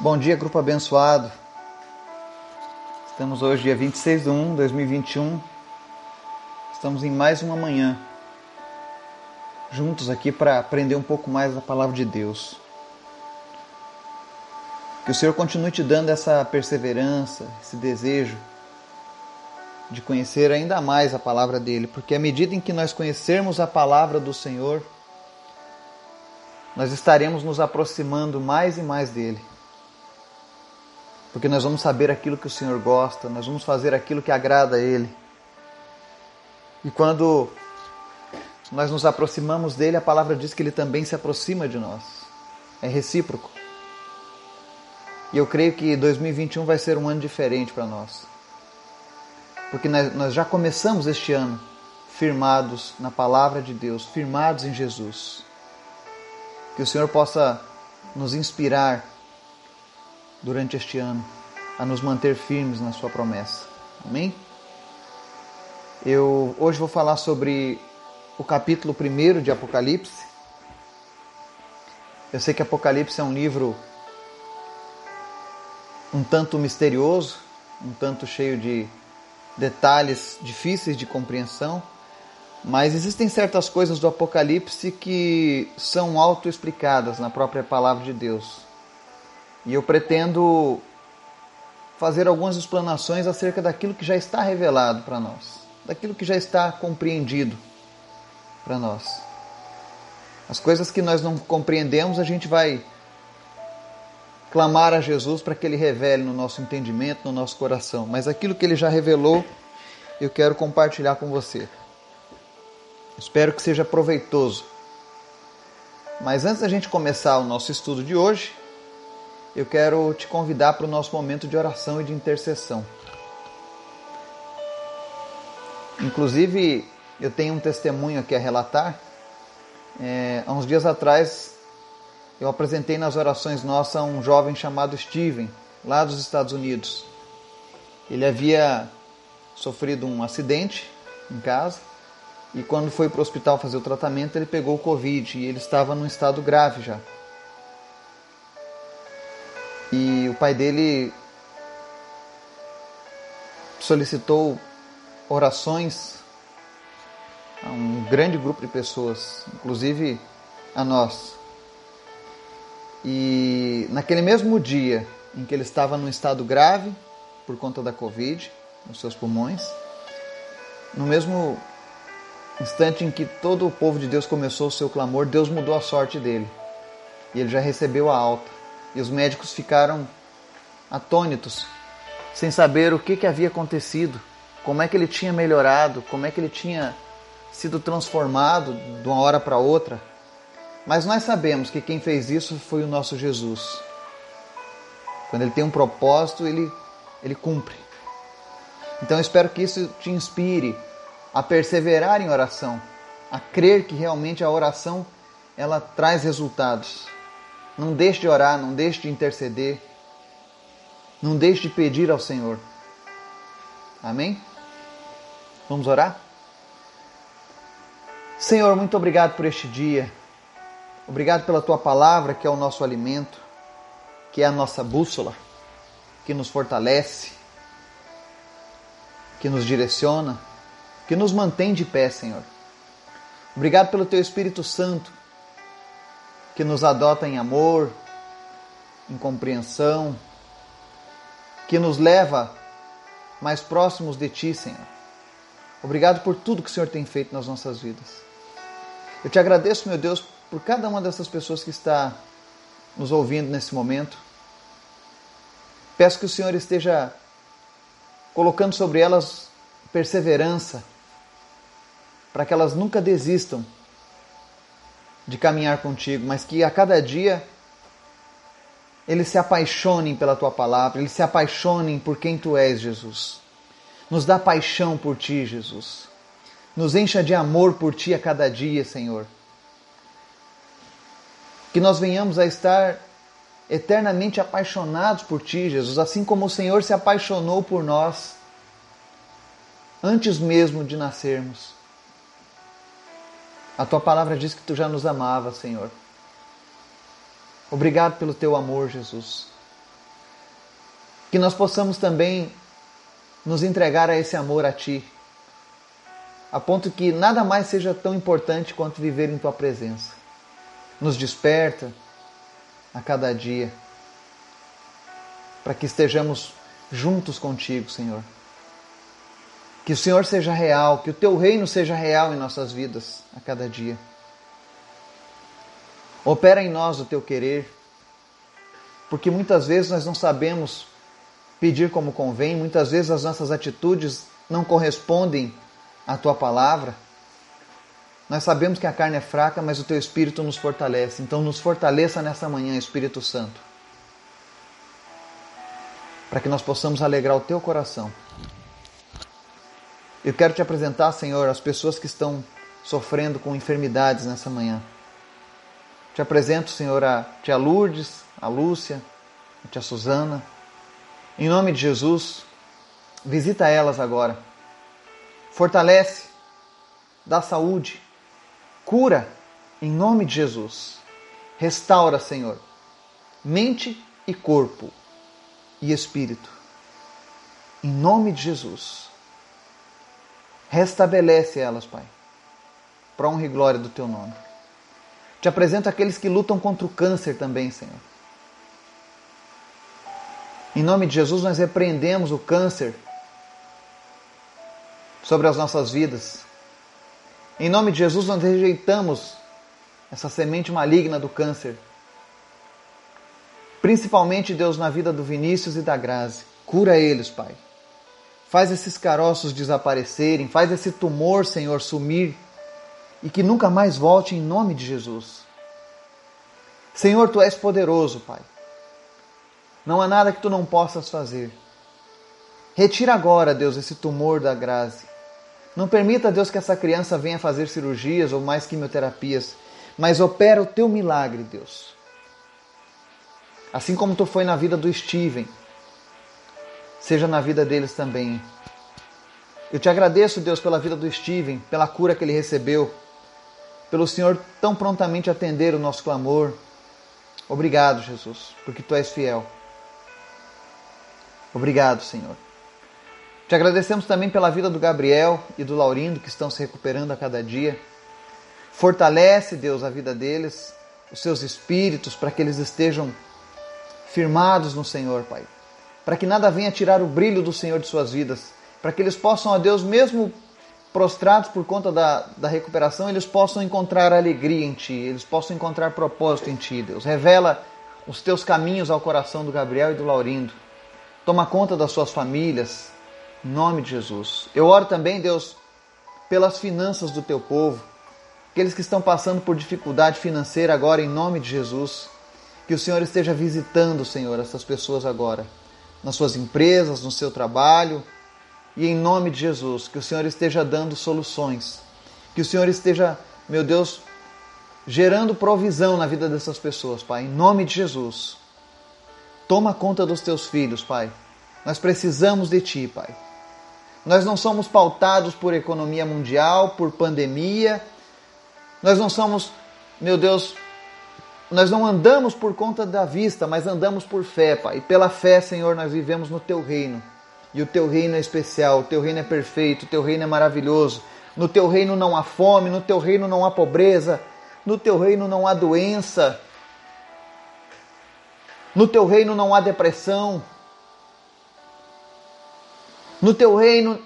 Bom dia, grupo abençoado. Estamos hoje, dia 26 de 1 de 2021. Estamos em mais uma manhã juntos aqui para aprender um pouco mais da palavra de Deus. Que o Senhor continue te dando essa perseverança, esse desejo de conhecer ainda mais a palavra dele, porque à medida em que nós conhecermos a palavra do Senhor, nós estaremos nos aproximando mais e mais dele porque nós vamos saber aquilo que o Senhor gosta, nós vamos fazer aquilo que agrada a Ele. E quando nós nos aproximamos dele, a palavra diz que ele também se aproxima de nós. É recíproco. E eu creio que 2021 vai ser um ano diferente para nós. Porque nós já começamos este ano firmados na palavra de Deus, firmados em Jesus. Que o Senhor possa nos inspirar durante este ano a nos manter firmes na Sua promessa. Amém? Eu hoje vou falar sobre o capítulo 1 de Apocalipse. Eu sei que Apocalipse é um livro um tanto misterioso, um tanto cheio de detalhes difíceis de compreensão, mas existem certas coisas do Apocalipse que são autoexplicadas na própria palavra de Deus. E eu pretendo fazer algumas explanações acerca daquilo que já está revelado para nós, daquilo que já está compreendido para nós. As coisas que nós não compreendemos, a gente vai clamar a Jesus para que ele revele no nosso entendimento, no nosso coração. Mas aquilo que ele já revelou, eu quero compartilhar com você. Espero que seja proveitoso. Mas antes da gente começar o nosso estudo de hoje, eu quero te convidar para o nosso momento de oração e de intercessão. Inclusive, eu tenho um testemunho aqui a relatar. É, há uns dias atrás, eu apresentei nas orações nossas um jovem chamado Steven, lá dos Estados Unidos. Ele havia sofrido um acidente em casa e quando foi para o hospital fazer o tratamento, ele pegou o Covid e ele estava num estado grave já. E o pai dele solicitou orações a um grande grupo de pessoas, inclusive a nós. E naquele mesmo dia em que ele estava num estado grave por conta da Covid, nos seus pulmões, no mesmo instante em que todo o povo de Deus começou o seu clamor, Deus mudou a sorte dele. E ele já recebeu a alta. E os médicos ficaram atônitos, sem saber o que, que havia acontecido, como é que ele tinha melhorado, como é que ele tinha sido transformado de uma hora para outra. Mas nós sabemos que quem fez isso foi o nosso Jesus. Quando ele tem um propósito, ele, ele cumpre. Então eu espero que isso te inspire a perseverar em oração, a crer que realmente a oração ela traz resultados. Não deixe de orar, não deixe de interceder. Não deixe de pedir ao Senhor. Amém? Vamos orar? Senhor, muito obrigado por este dia. Obrigado pela tua palavra, que é o nosso alimento, que é a nossa bússola, que nos fortalece, que nos direciona, que nos mantém de pé, Senhor. Obrigado pelo teu Espírito Santo, que nos adota em amor, em compreensão, que nos leva mais próximos de Ti, Senhor. Obrigado por tudo que o Senhor tem feito nas nossas vidas. Eu te agradeço, meu Deus, por cada uma dessas pessoas que está nos ouvindo nesse momento. Peço que o Senhor esteja colocando sobre elas perseverança, para que elas nunca desistam de caminhar contigo, mas que a cada dia eles se apaixonem pela tua palavra, eles se apaixonem por quem tu és, Jesus. Nos dá paixão por ti, Jesus. Nos encha de amor por ti a cada dia, Senhor. Que nós venhamos a estar eternamente apaixonados por ti, Jesus, assim como o Senhor se apaixonou por nós antes mesmo de nascermos. A tua palavra diz que tu já nos amava, Senhor. Obrigado pelo teu amor, Jesus. Que nós possamos também nos entregar a esse amor a Ti, a ponto que nada mais seja tão importante quanto viver em Tua presença. Nos desperta a cada dia, para que estejamos juntos contigo, Senhor. Que o Senhor seja real, que o Teu reino seja real em nossas vidas a cada dia. Opera em nós o Teu querer, porque muitas vezes nós não sabemos pedir como convém, muitas vezes as nossas atitudes não correspondem à tua palavra. Nós sabemos que a carne é fraca, mas o teu espírito nos fortalece. Então, nos fortaleça nessa manhã, Espírito Santo, para que nós possamos alegrar o teu coração. Eu quero te apresentar, Senhor, as pessoas que estão sofrendo com enfermidades nessa manhã. Te apresento, Senhor, a tia Lourdes, a Lúcia, a tia Suzana. Em nome de Jesus, visita elas agora. Fortalece, dá saúde, cura em nome de Jesus. Restaura, Senhor, mente e corpo e espírito. Em nome de Jesus. Restabelece elas, Pai, para honra e glória do teu nome. Te apresento aqueles que lutam contra o câncer também, Senhor. Em nome de Jesus, nós repreendemos o câncer sobre as nossas vidas. Em nome de Jesus, nós rejeitamos essa semente maligna do câncer. Principalmente, Deus, na vida do Vinícius e da Grazi. Cura eles, Pai. Faz esses caroços desaparecerem, faz esse tumor, Senhor, sumir e que nunca mais volte em nome de Jesus. Senhor, tu és poderoso, Pai. Não há nada que tu não possas fazer. Retira agora, Deus, esse tumor da Grazi. Não permita, Deus, que essa criança venha fazer cirurgias ou mais quimioterapias, mas opera o teu milagre, Deus. Assim como tu foi na vida do Steven, seja na vida deles também. Eu te agradeço, Deus, pela vida do Steven, pela cura que ele recebeu, pelo Senhor tão prontamente atender o nosso clamor. Obrigado, Jesus, porque tu és fiel. Obrigado, Senhor. Te agradecemos também pela vida do Gabriel e do Laurindo que estão se recuperando a cada dia. Fortalece, Deus, a vida deles, os seus espíritos, para que eles estejam firmados no Senhor, Pai. Para que nada venha tirar o brilho do Senhor de suas vidas. Para que eles possam, ó Deus, mesmo prostrados por conta da, da recuperação, eles possam encontrar alegria em Ti, eles possam encontrar propósito em Ti, Deus. Revela os Teus caminhos ao coração do Gabriel e do Laurindo. Toma conta das suas famílias, em nome de Jesus. Eu oro também, Deus, pelas finanças do Teu povo, aqueles que estão passando por dificuldade financeira agora, em nome de Jesus. Que o Senhor esteja visitando, Senhor, essas pessoas agora, nas suas empresas, no seu trabalho, e em nome de Jesus, que o Senhor esteja dando soluções, que o Senhor esteja, meu Deus, gerando provisão na vida dessas pessoas, Pai, em nome de Jesus. Toma conta dos teus filhos, Pai. Nós precisamos de Ti, Pai. Nós não somos pautados por economia mundial, por pandemia. Nós não somos, meu Deus, nós não andamos por conta da vista, mas andamos por fé, Pai. E pela fé, Senhor, nós vivemos no Teu reino. E o teu reino é especial, o teu reino é perfeito, o teu reino é maravilhoso. No teu reino não há fome, no teu reino não há pobreza, no teu reino não há doença, no teu reino não há depressão, no teu reino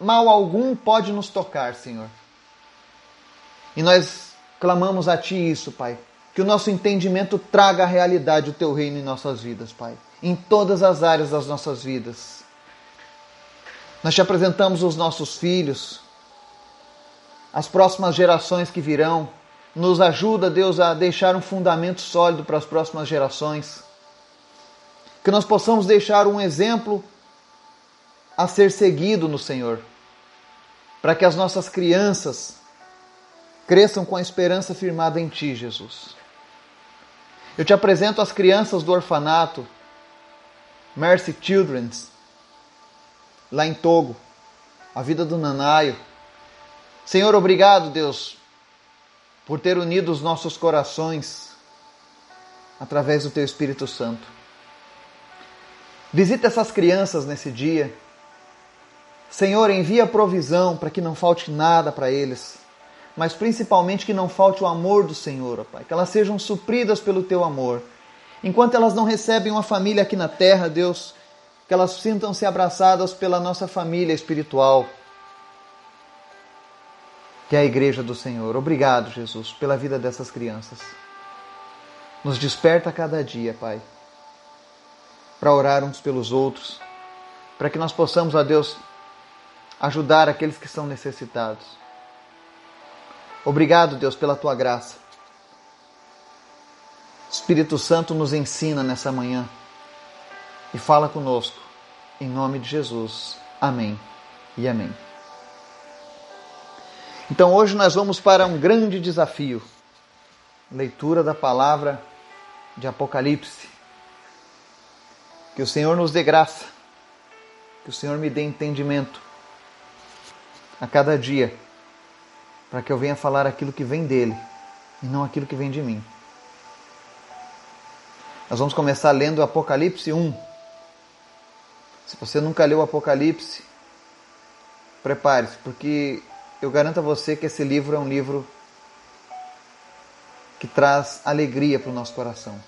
mal algum pode nos tocar, Senhor. E nós clamamos a Ti isso, Pai. Que o nosso entendimento traga a realidade do Teu reino em nossas vidas, Pai. Em todas as áreas das nossas vidas. Nós te apresentamos os nossos filhos, as próximas gerações que virão. Nos ajuda, Deus, a deixar um fundamento sólido para as próximas gerações. Que nós possamos deixar um exemplo a ser seguido no Senhor. Para que as nossas crianças cresçam com a esperança firmada em Ti, Jesus. Eu te apresento as crianças do orfanato, Mercy Children's, lá em Togo, a vida do Nanaio. Senhor, obrigado, Deus, por ter unido os nossos corações através do Teu Espírito Santo. Visita essas crianças nesse dia. Senhor, envia provisão para que não falte nada para eles, mas principalmente que não falte o amor do Senhor, ó Pai, que elas sejam supridas pelo teu amor. Enquanto elas não recebem uma família aqui na terra, Deus, que elas sintam-se abraçadas pela nossa família espiritual, que é a igreja do Senhor. Obrigado, Jesus, pela vida dessas crianças. Nos desperta a cada dia, Pai, para orar uns pelos outros, para que nós possamos, ó Deus, ajudar aqueles que são necessitados. Obrigado, Deus, pela tua graça. Espírito Santo nos ensina nessa manhã e fala conosco. Em nome de Jesus. Amém e amém. Então hoje nós vamos para um grande desafio. Leitura da palavra de Apocalipse. Que o Senhor nos dê graça. Que o Senhor me dê entendimento a cada dia, para que eu venha falar aquilo que vem dele e não aquilo que vem de mim. Nós vamos começar lendo Apocalipse 1. Se você nunca leu Apocalipse, prepare-se, porque eu garanto a você que esse livro é um livro que traz alegria para o nosso coração.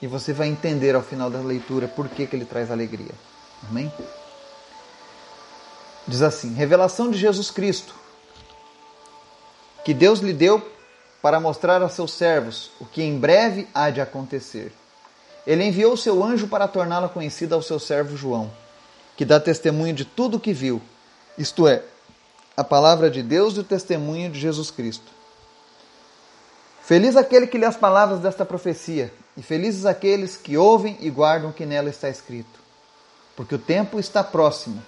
E você vai entender ao final da leitura por que, que ele traz alegria. Amém? Diz assim: revelação de Jesus Cristo, que Deus lhe deu para mostrar a seus servos o que em breve há de acontecer. Ele enviou seu anjo para torná-la conhecida ao seu servo João, que dá testemunho de tudo o que viu, isto é, a palavra de Deus e o testemunho de Jesus Cristo. Feliz aquele que lê as palavras desta profecia, e felizes aqueles que ouvem e guardam o que nela está escrito, porque o tempo está próximo.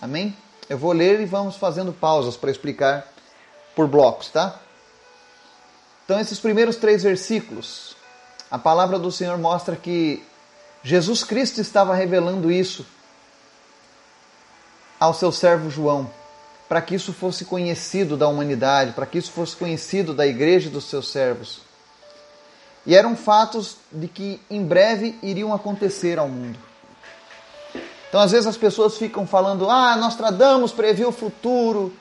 Amém? Eu vou ler e vamos fazendo pausas para explicar por blocos, tá? Então, esses primeiros três versículos, a palavra do Senhor mostra que Jesus Cristo estava revelando isso ao seu servo João, para que isso fosse conhecido da humanidade, para que isso fosse conhecido da igreja e dos seus servos. E eram fatos de que em breve iriam acontecer ao mundo. Então, às vezes as pessoas ficam falando: "Ah, Nostradamus previu o futuro".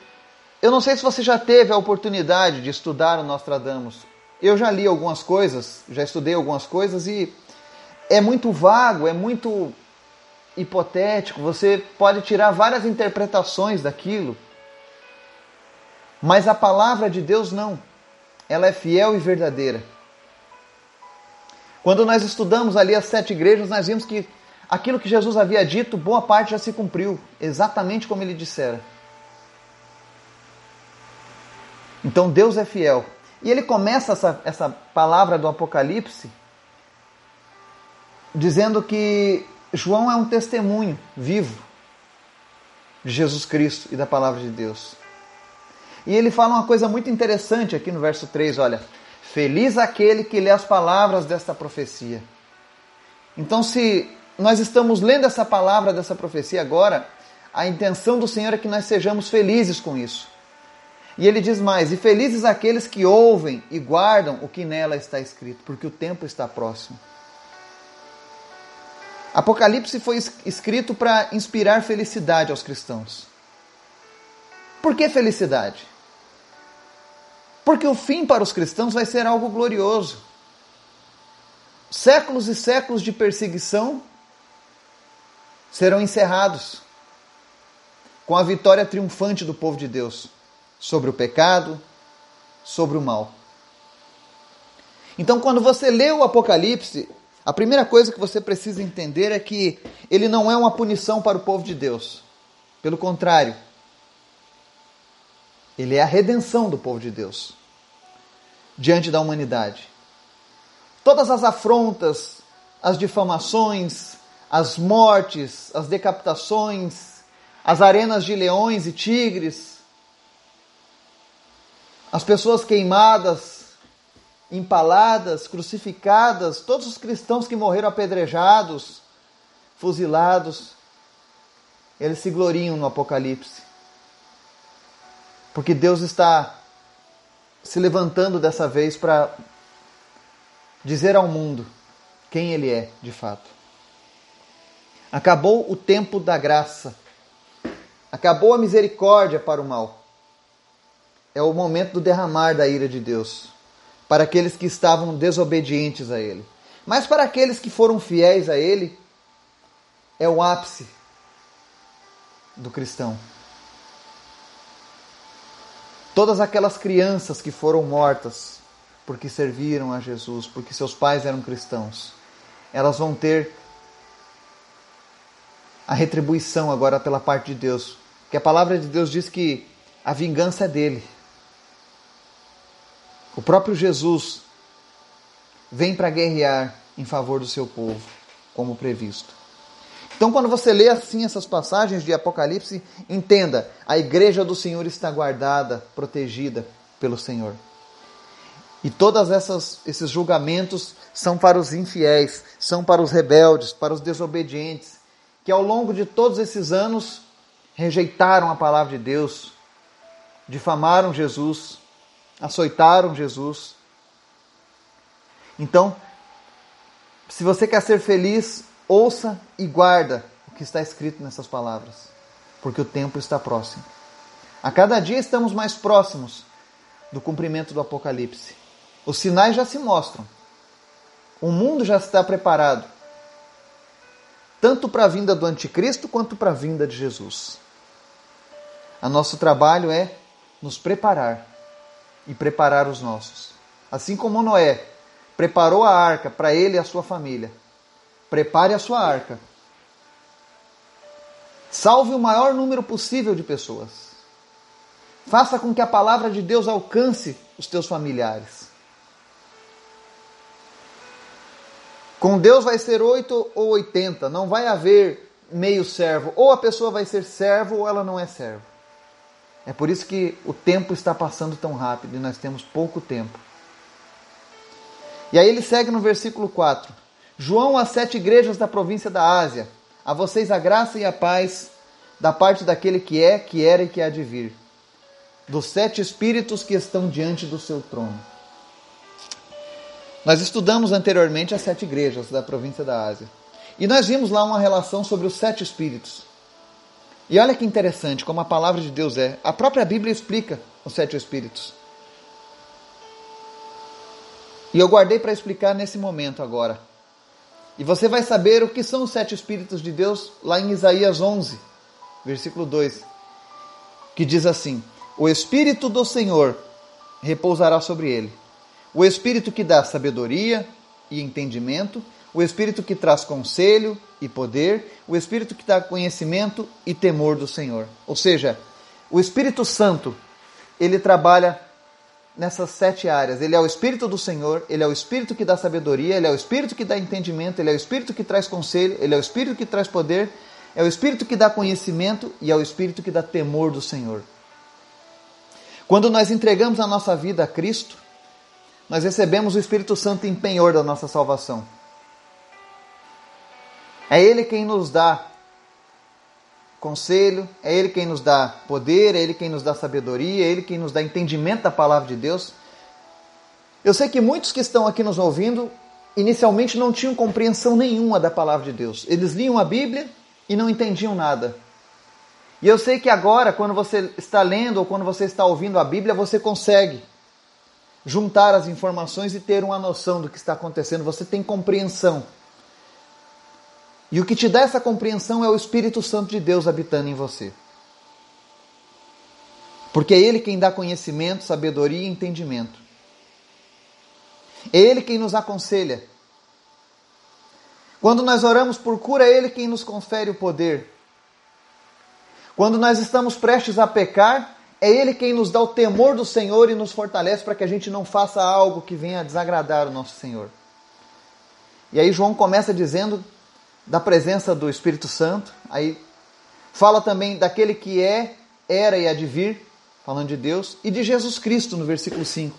Eu não sei se você já teve a oportunidade de estudar o Nostradamus. Eu já li algumas coisas, já estudei algumas coisas e é muito vago, é muito hipotético. Você pode tirar várias interpretações daquilo. Mas a palavra de Deus não. Ela é fiel e verdadeira. Quando nós estudamos ali as sete igrejas, nós vimos que aquilo que Jesus havia dito, boa parte já se cumpriu, exatamente como ele dissera. Então Deus é fiel. E ele começa essa, essa palavra do Apocalipse dizendo que João é um testemunho vivo de Jesus Cristo e da palavra de Deus. E ele fala uma coisa muito interessante aqui no verso 3, olha: Feliz aquele que lê as palavras desta profecia. Então, se nós estamos lendo essa palavra dessa profecia agora, a intenção do Senhor é que nós sejamos felizes com isso. E ele diz mais: E felizes aqueles que ouvem e guardam o que nela está escrito, porque o tempo está próximo. Apocalipse foi escrito para inspirar felicidade aos cristãos. Por que felicidade? Porque o fim para os cristãos vai ser algo glorioso. Séculos e séculos de perseguição serão encerrados com a vitória triunfante do povo de Deus sobre o pecado, sobre o mal. Então, quando você lê o Apocalipse, a primeira coisa que você precisa entender é que ele não é uma punição para o povo de Deus. Pelo contrário, ele é a redenção do povo de Deus diante da humanidade. Todas as afrontas, as difamações, as mortes, as decapitações, as arenas de leões e tigres, as pessoas queimadas, empaladas, crucificadas, todos os cristãos que morreram apedrejados, fuzilados, eles se gloriam no Apocalipse. Porque Deus está se levantando dessa vez para dizer ao mundo quem Ele é de fato. Acabou o tempo da graça. Acabou a misericórdia para o mal. É o momento do derramar da ira de Deus para aqueles que estavam desobedientes a Ele. Mas para aqueles que foram fiéis a Ele, é o ápice do cristão. Todas aquelas crianças que foram mortas porque serviram a Jesus, porque seus pais eram cristãos, elas vão ter a retribuição agora pela parte de Deus. Que a palavra de Deus diz que a vingança é dele. O próprio Jesus vem para guerrear em favor do seu povo, como previsto. Então, quando você lê assim essas passagens de Apocalipse, entenda: a igreja do Senhor está guardada, protegida pelo Senhor. E todos esses julgamentos são para os infiéis, são para os rebeldes, para os desobedientes, que ao longo de todos esses anos rejeitaram a palavra de Deus, difamaram Jesus, açoitaram Jesus. Então, se você quer ser feliz, ouça e guarda o que está escrito nessas palavras, porque o tempo está próximo. A cada dia estamos mais próximos do cumprimento do Apocalipse. Os sinais já se mostram. O mundo já está preparado, tanto para a vinda do Anticristo quanto para a vinda de Jesus. A nosso trabalho é nos preparar e preparar os nossos. Assim como Noé preparou a arca para ele e a sua família, prepare a sua arca. Salve o maior número possível de pessoas. Faça com que a palavra de Deus alcance os teus familiares. Com Deus vai ser 8 ou 80, não vai haver meio servo. Ou a pessoa vai ser servo ou ela não é servo. É por isso que o tempo está passando tão rápido e nós temos pouco tempo. E aí ele segue no versículo 4. João às sete igrejas da província da Ásia. A vocês a graça e a paz da parte daquele que é, que era e que há de vir. Dos sete espíritos que estão diante do seu trono. Nós estudamos anteriormente as sete igrejas da província da Ásia. E nós vimos lá uma relação sobre os sete espíritos. E olha que interessante como a palavra de Deus é. A própria Bíblia explica os sete Espíritos. E eu guardei para explicar nesse momento agora. E você vai saber o que são os sete Espíritos de Deus lá em Isaías 11, versículo 2, que diz assim: O Espírito do Senhor repousará sobre ele. O Espírito que dá sabedoria e entendimento, o Espírito que traz conselho e poder, o Espírito que dá conhecimento e temor do Senhor. Ou seja, o Espírito Santo, ele trabalha nessas sete áreas. Ele é o Espírito do Senhor, ele é o Espírito que dá sabedoria, ele é o Espírito que dá entendimento, ele é o Espírito que traz conselho, ele é o Espírito que traz poder, é o Espírito que dá conhecimento e é o Espírito que dá temor do Senhor. Quando nós entregamos a nossa vida a Cristo, nós recebemos o Espírito Santo em penhor da nossa salvação. É Ele quem nos dá conselho, é Ele quem nos dá poder, é Ele quem nos dá sabedoria, é Ele quem nos dá entendimento da palavra de Deus. Eu sei que muitos que estão aqui nos ouvindo inicialmente não tinham compreensão nenhuma da palavra de Deus. Eles liam a Bíblia e não entendiam nada. E eu sei que agora, quando você está lendo ou quando você está ouvindo a Bíblia, você consegue juntar as informações e ter uma noção do que está acontecendo. Você tem compreensão. E o que te dá essa compreensão é o Espírito Santo de Deus habitando em você. Porque é Ele quem dá conhecimento, sabedoria e entendimento. É Ele quem nos aconselha. Quando nós oramos por cura, é Ele quem nos confere o poder. Quando nós estamos prestes a pecar, é Ele quem nos dá o temor do Senhor e nos fortalece para que a gente não faça algo que venha a desagradar o nosso Senhor. E aí João começa dizendo da presença do Espírito Santo. Aí fala também daquele que é, era e há de vir, falando de Deus, e de Jesus Cristo no versículo 5,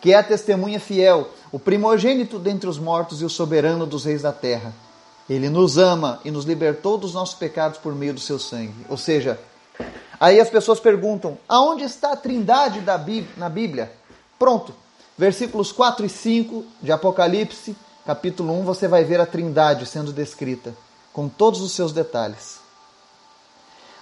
que é a testemunha fiel, o primogênito dentre os mortos e o soberano dos reis da terra. Ele nos ama e nos libertou dos nossos pecados por meio do seu sangue. Ou seja, aí as pessoas perguntam: aonde está a trindade da na Bíblia? Pronto. Versículos 4 e 5 de Apocalipse capítulo 1, você vai ver a Trindade sendo descrita. com todos os seus detalhes.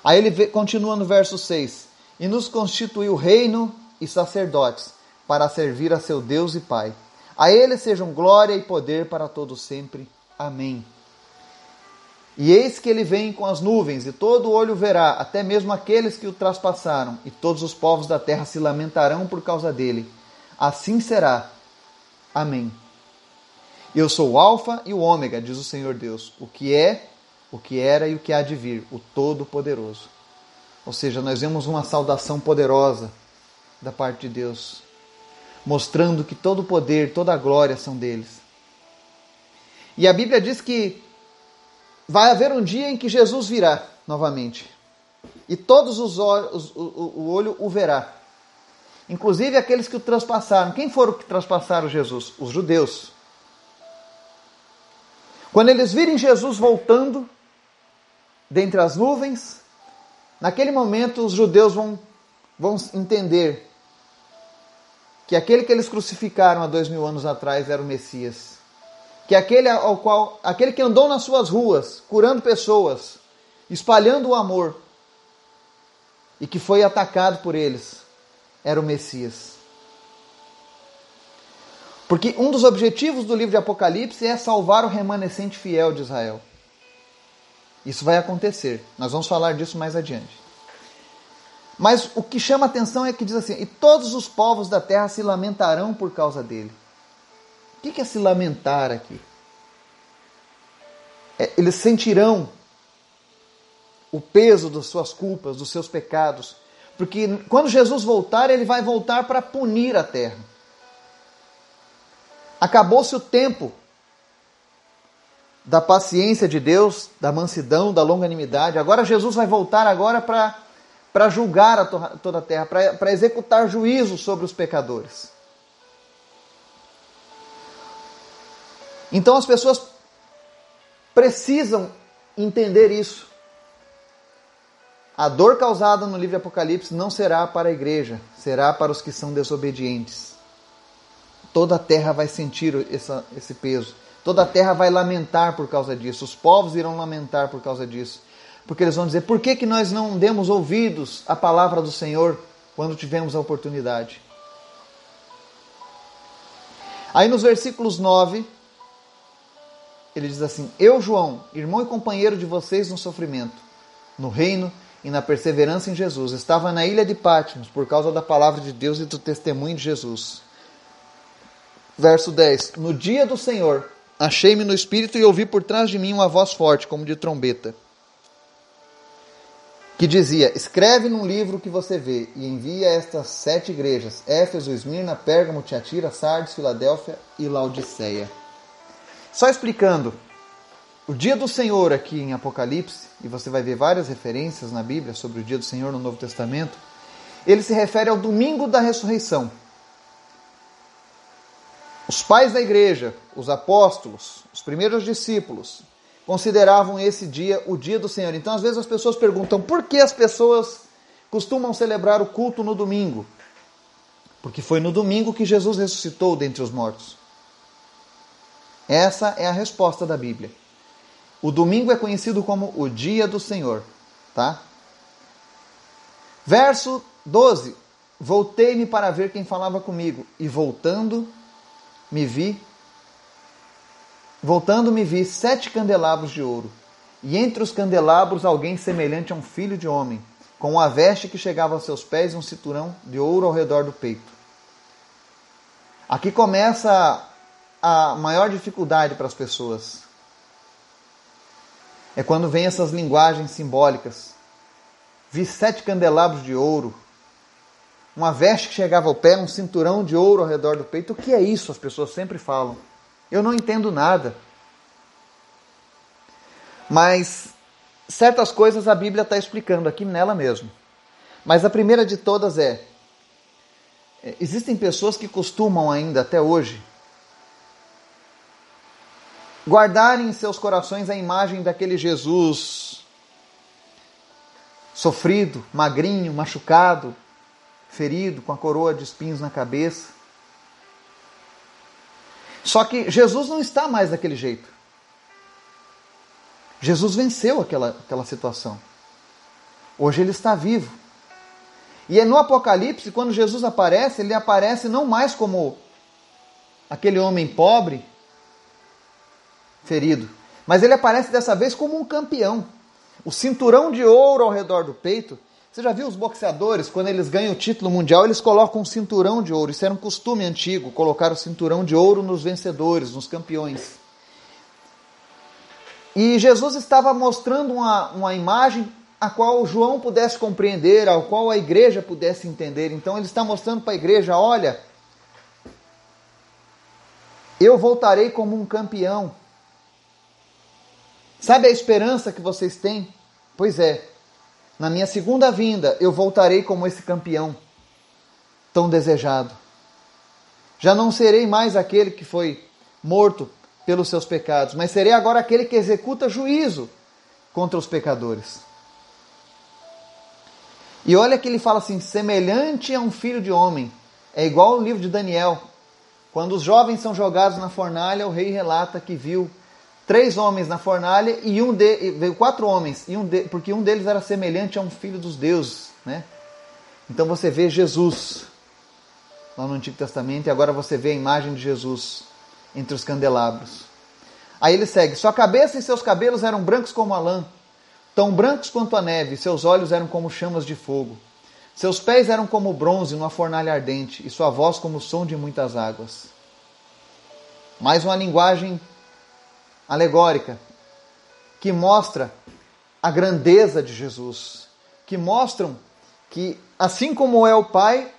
Aí ele continua no verso 6: E nos constituiu reino e sacerdotes para servir a seu Deus e Pai. A ele sejam glória e poder para todos sempre. Amém. E eis que ele vem com as nuvens, e todo olho verá, até mesmo aqueles que o traspassaram, e todos os povos da terra se lamentarão por causa dele. Assim será. Amém. Eu sou o Alfa e o Ômega, diz o Senhor Deus, o que é, o que era e o que há de vir, o Todo-Poderoso. Ou seja, nós vemos uma saudação poderosa da parte de Deus, mostrando que todo o poder, toda a glória são deles. E a Bíblia diz que vai haver um dia em que Jesus virá novamente. E todos os olhos, o, olho o verá. Inclusive aqueles que o transpassaram. Quem foram que transpassaram Jesus? Os judeus. Quando eles virem Jesus voltando dentre as nuvens, naquele momento os judeus vão, vão entender que aquele que eles crucificaram há dois mil anos atrás era o Messias que aquele ao qual aquele que andou nas suas ruas, curando pessoas, espalhando o amor, e que foi atacado por eles, era o Messias. Porque um dos objetivos do livro de Apocalipse é salvar o remanescente fiel de Israel. Isso vai acontecer. Nós vamos falar disso mais adiante. Mas o que chama atenção é que diz assim: E todos os povos da terra se lamentarão por causa dele. O que é se lamentar aqui? É, eles sentirão o peso das suas culpas, dos seus pecados, porque quando Jesus voltar, ele vai voltar para punir a terra. Acabou-se o tempo da paciência de Deus, da mansidão, da longanimidade. Agora Jesus vai voltar agora para julgar a toda a terra, para executar juízo sobre os pecadores. Então as pessoas precisam entender isso. A dor causada no livro Apocalipse não será para a igreja, será para os que são desobedientes. Toda a terra vai sentir essa, esse peso. Toda a terra vai lamentar por causa disso. Os povos irão lamentar por causa disso. Porque eles vão dizer: por que, que nós não demos ouvidos à palavra do Senhor quando tivemos a oportunidade? Aí nos versículos 9 ele diz assim: Eu, João, irmão e companheiro de vocês no sofrimento, no reino e na perseverança em Jesus, estava na ilha de Patmos por causa da palavra de Deus e do testemunho de Jesus. Verso 10: No dia do Senhor, achei-me no espírito e ouvi por trás de mim uma voz forte, como de trombeta, que dizia: Escreve num livro que você vê e envia estas sete igrejas: Éfeso, Esmirna, Pérgamo, Tiatira, Sardes, Filadélfia e Laodiceia. Só explicando, o dia do Senhor aqui em Apocalipse, e você vai ver várias referências na Bíblia sobre o dia do Senhor no Novo Testamento, ele se refere ao domingo da ressurreição. Os pais da igreja, os apóstolos, os primeiros discípulos, consideravam esse dia o dia do Senhor. Então, às vezes, as pessoas perguntam por que as pessoas costumam celebrar o culto no domingo? Porque foi no domingo que Jesus ressuscitou dentre os mortos. Essa é a resposta da Bíblia. O domingo é conhecido como o dia do Senhor, tá? Verso 12. Voltei-me para ver quem falava comigo e voltando me vi voltando me vi sete candelabros de ouro e entre os candelabros alguém semelhante a um filho de homem, com uma veste que chegava aos seus pés e um cinturão de ouro ao redor do peito. Aqui começa a maior dificuldade para as pessoas. É quando vem essas linguagens simbólicas. Vi sete candelabros de ouro, uma veste que chegava ao pé, um cinturão de ouro ao redor do peito. O que é isso? As pessoas sempre falam. Eu não entendo nada. Mas certas coisas a Bíblia está explicando aqui nela mesmo. Mas a primeira de todas é: é existem pessoas que costumam ainda até hoje guardarem em seus corações a imagem daquele Jesus sofrido, magrinho, machucado, ferido, com a coroa de espinhos na cabeça. Só que Jesus não está mais daquele jeito. Jesus venceu aquela, aquela situação. Hoje ele está vivo. E é no Apocalipse, quando Jesus aparece, ele aparece não mais como aquele homem pobre, ferido, mas ele aparece dessa vez como um campeão. O cinturão de ouro ao redor do peito. Você já viu os boxeadores, quando eles ganham o título mundial, eles colocam um cinturão de ouro. Isso era um costume antigo, colocar o cinturão de ouro nos vencedores, nos campeões. E Jesus estava mostrando uma, uma imagem a qual João pudesse compreender, ao qual a igreja pudesse entender. Então ele está mostrando para a igreja: olha, eu voltarei como um campeão. Sabe a esperança que vocês têm? Pois é, na minha segunda vinda eu voltarei como esse campeão tão desejado. Já não serei mais aquele que foi morto pelos seus pecados, mas serei agora aquele que executa juízo contra os pecadores. E olha que ele fala assim: semelhante a um filho de homem. É igual o livro de Daniel. Quando os jovens são jogados na fornalha, o rei relata que viu três homens na fornalha e um de, veio quatro homens e um de, porque um deles era semelhante a um filho dos deuses, né? Então você vê Jesus lá no Antigo Testamento e agora você vê a imagem de Jesus entre os candelabros. Aí ele segue: sua cabeça e seus cabelos eram brancos como a lã Tão brancos quanto a neve, seus olhos eram como chamas de fogo. Seus pés eram como bronze numa fornalha ardente, e sua voz como o som de muitas águas. Mais uma linguagem alegórica que mostra a grandeza de Jesus, que mostram que assim como é o Pai,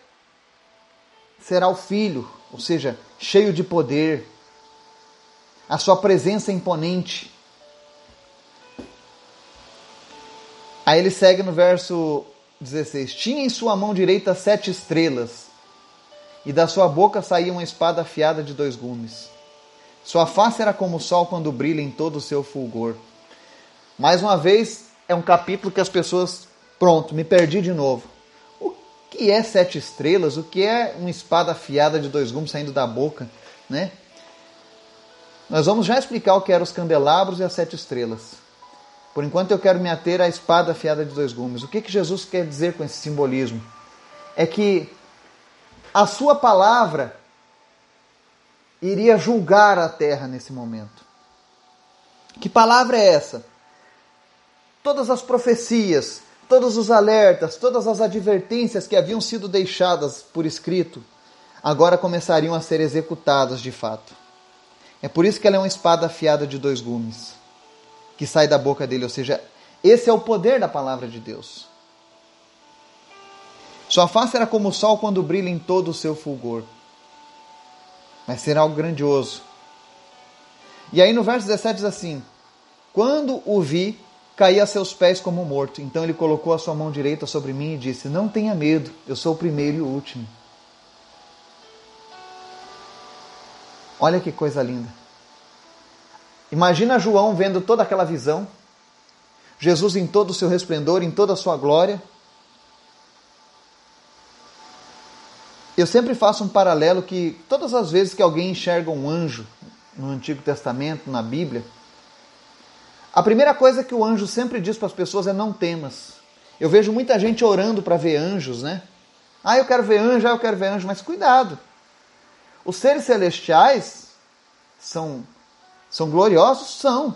será o Filho, ou seja, cheio de poder, a sua presença imponente, Aí ele segue no verso 16: Tinha em sua mão direita sete estrelas, e da sua boca saía uma espada afiada de dois gumes. Sua face era como o sol quando brilha em todo o seu fulgor. Mais uma vez, é um capítulo que as pessoas. Pronto, me perdi de novo. O que é sete estrelas? O que é uma espada afiada de dois gumes saindo da boca? Né? Nós vamos já explicar o que eram os candelabros e as sete estrelas. Por enquanto eu quero me ater à espada afiada de dois gumes. O que, que Jesus quer dizer com esse simbolismo? É que a sua palavra iria julgar a terra nesse momento. Que palavra é essa? Todas as profecias, todos os alertas, todas as advertências que haviam sido deixadas por escrito, agora começariam a ser executadas de fato. É por isso que ela é uma espada afiada de dois gumes que sai da boca dele. Ou seja, esse é o poder da palavra de Deus. Sua face era como o sol quando brilha em todo o seu fulgor. Mas será algo grandioso. E aí no verso 17 diz assim: Quando o vi, caí a seus pés como morto. Então ele colocou a sua mão direita sobre mim e disse: Não tenha medo, eu sou o primeiro e o último. Olha que coisa linda. Imagina João vendo toda aquela visão, Jesus em todo o seu resplendor, em toda a sua glória. Eu sempre faço um paralelo que todas as vezes que alguém enxerga um anjo no Antigo Testamento, na Bíblia, a primeira coisa que o anjo sempre diz para as pessoas é não temas. Eu vejo muita gente orando para ver anjos, né? Ah, eu quero ver anjo, ah, eu quero ver anjo, mas cuidado. Os seres celestiais são são gloriosos? São.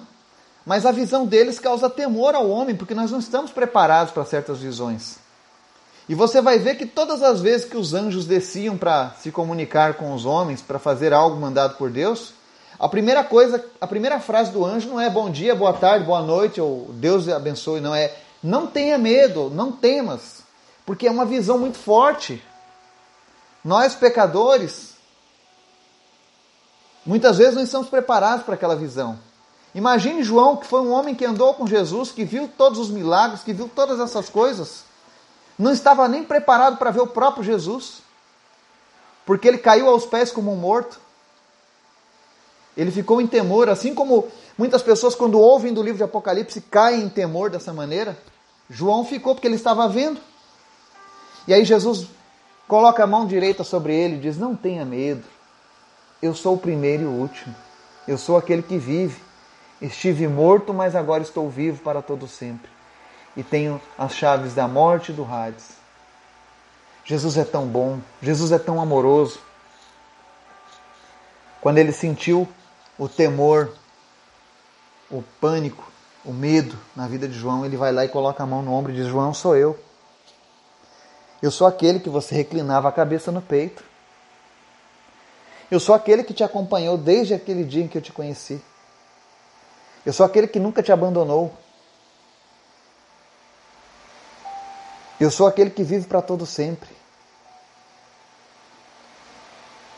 Mas a visão deles causa temor ao homem, porque nós não estamos preparados para certas visões. E você vai ver que todas as vezes que os anjos desciam para se comunicar com os homens, para fazer algo mandado por Deus, a primeira coisa, a primeira frase do anjo não é bom dia, boa tarde, boa noite, ou Deus abençoe, não é não tenha medo, não temas, porque é uma visão muito forte. Nós pecadores Muitas vezes não estamos preparados para aquela visão. Imagine João, que foi um homem que andou com Jesus, que viu todos os milagres, que viu todas essas coisas. Não estava nem preparado para ver o próprio Jesus, porque ele caiu aos pés como um morto. Ele ficou em temor, assim como muitas pessoas, quando ouvem do livro de Apocalipse, caem em temor dessa maneira. João ficou porque ele estava vendo. E aí Jesus coloca a mão direita sobre ele e diz: Não tenha medo eu sou o primeiro e o último. Eu sou aquele que vive. Estive morto, mas agora estou vivo para todo sempre. E tenho as chaves da morte e do Hades. Jesus é tão bom, Jesus é tão amoroso. Quando ele sentiu o temor, o pânico, o medo na vida de João, ele vai lá e coloca a mão no ombro e diz: João, sou eu. Eu sou aquele que você reclinava a cabeça no peito. Eu sou aquele que te acompanhou desde aquele dia em que eu te conheci. Eu sou aquele que nunca te abandonou. Eu sou aquele que vive para todo sempre.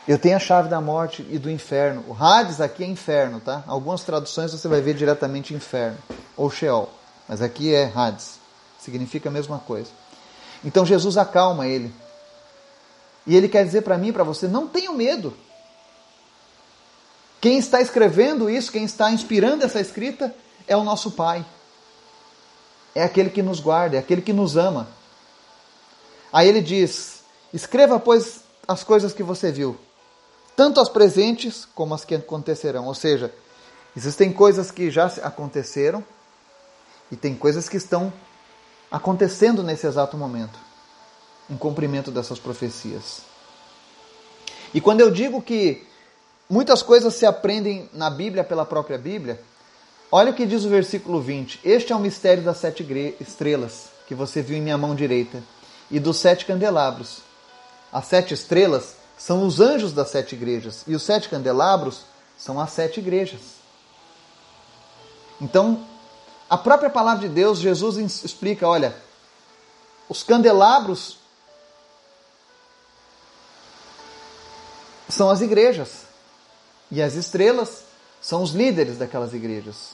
Eu tenho a chave da morte e do inferno. O Hades aqui é inferno, tá? Algumas traduções você vai ver diretamente inferno ou Sheol, mas aqui é Hades. Significa a mesma coisa. Então Jesus acalma ele. E ele quer dizer para mim para você: não tenha medo. Quem está escrevendo isso, quem está inspirando essa escrita, é o nosso Pai. É aquele que nos guarda, é aquele que nos ama. Aí ele diz: Escreva, pois, as coisas que você viu, tanto as presentes como as que acontecerão. Ou seja, existem coisas que já aconteceram e tem coisas que estão acontecendo nesse exato momento, em cumprimento dessas profecias. E quando eu digo que muitas coisas se aprendem na Bíblia pela própria Bíblia, olha o que diz o versículo 20: Este é o mistério das sete estrelas que você viu em minha mão direita e dos sete candelabros. As sete estrelas são os anjos das sete igrejas e os sete candelabros são as sete igrejas. Então, a própria palavra de Deus, Jesus explica: olha, os candelabros são as igrejas e as estrelas são os líderes daquelas igrejas.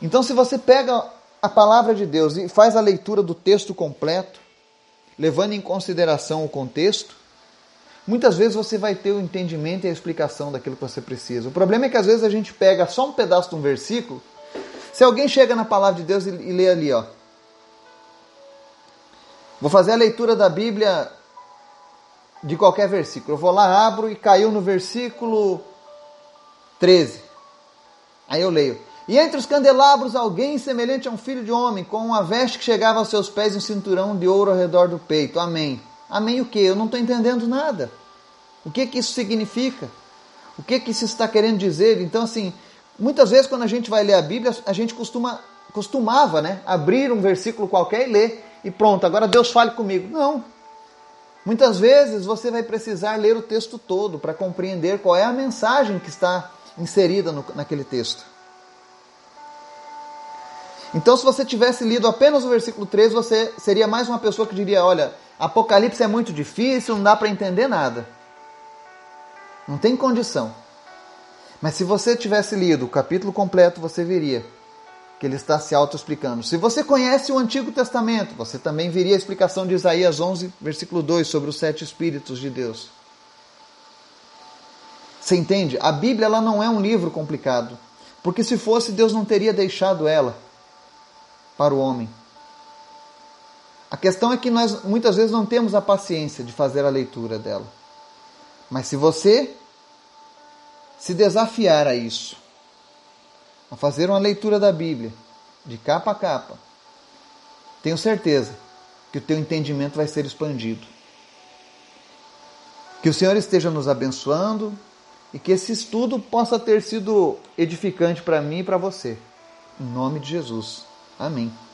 Então, se você pega a palavra de Deus e faz a leitura do texto completo, levando em consideração o contexto, muitas vezes você vai ter o entendimento e a explicação daquilo que você precisa. O problema é que às vezes a gente pega só um pedaço de um versículo se alguém chega na palavra de Deus e, e lê ali, ó. Vou fazer a leitura da Bíblia de qualquer versículo. Eu vou lá, abro e caiu no versículo 13. Aí eu leio. E entre os candelabros, alguém semelhante a um filho de homem, com uma veste que chegava aos seus pés e um cinturão de ouro ao redor do peito. Amém. Amém o que? Eu não estou entendendo nada. O que, que isso significa? O que, que isso está querendo dizer? Então, assim, Muitas vezes, quando a gente vai ler a Bíblia, a gente costuma, costumava né, abrir um versículo qualquer e ler, e pronto, agora Deus fale comigo. Não. Muitas vezes você vai precisar ler o texto todo para compreender qual é a mensagem que está inserida no, naquele texto. Então, se você tivesse lido apenas o versículo 3, você seria mais uma pessoa que diria: Olha, Apocalipse é muito difícil, não dá para entender nada. Não tem condição. Mas se você tivesse lido o capítulo completo, você veria que ele está se auto-explicando. Se você conhece o Antigo Testamento, você também veria a explicação de Isaías 11, versículo 2, sobre os sete Espíritos de Deus. Você entende? A Bíblia ela não é um livro complicado, porque se fosse, Deus não teria deixado ela para o homem. A questão é que nós muitas vezes não temos a paciência de fazer a leitura dela. Mas se você se desafiar a isso, a fazer uma leitura da Bíblia, de capa a capa, tenho certeza que o teu entendimento vai ser expandido. Que o Senhor esteja nos abençoando e que esse estudo possa ter sido edificante para mim e para você. Em nome de Jesus. Amém.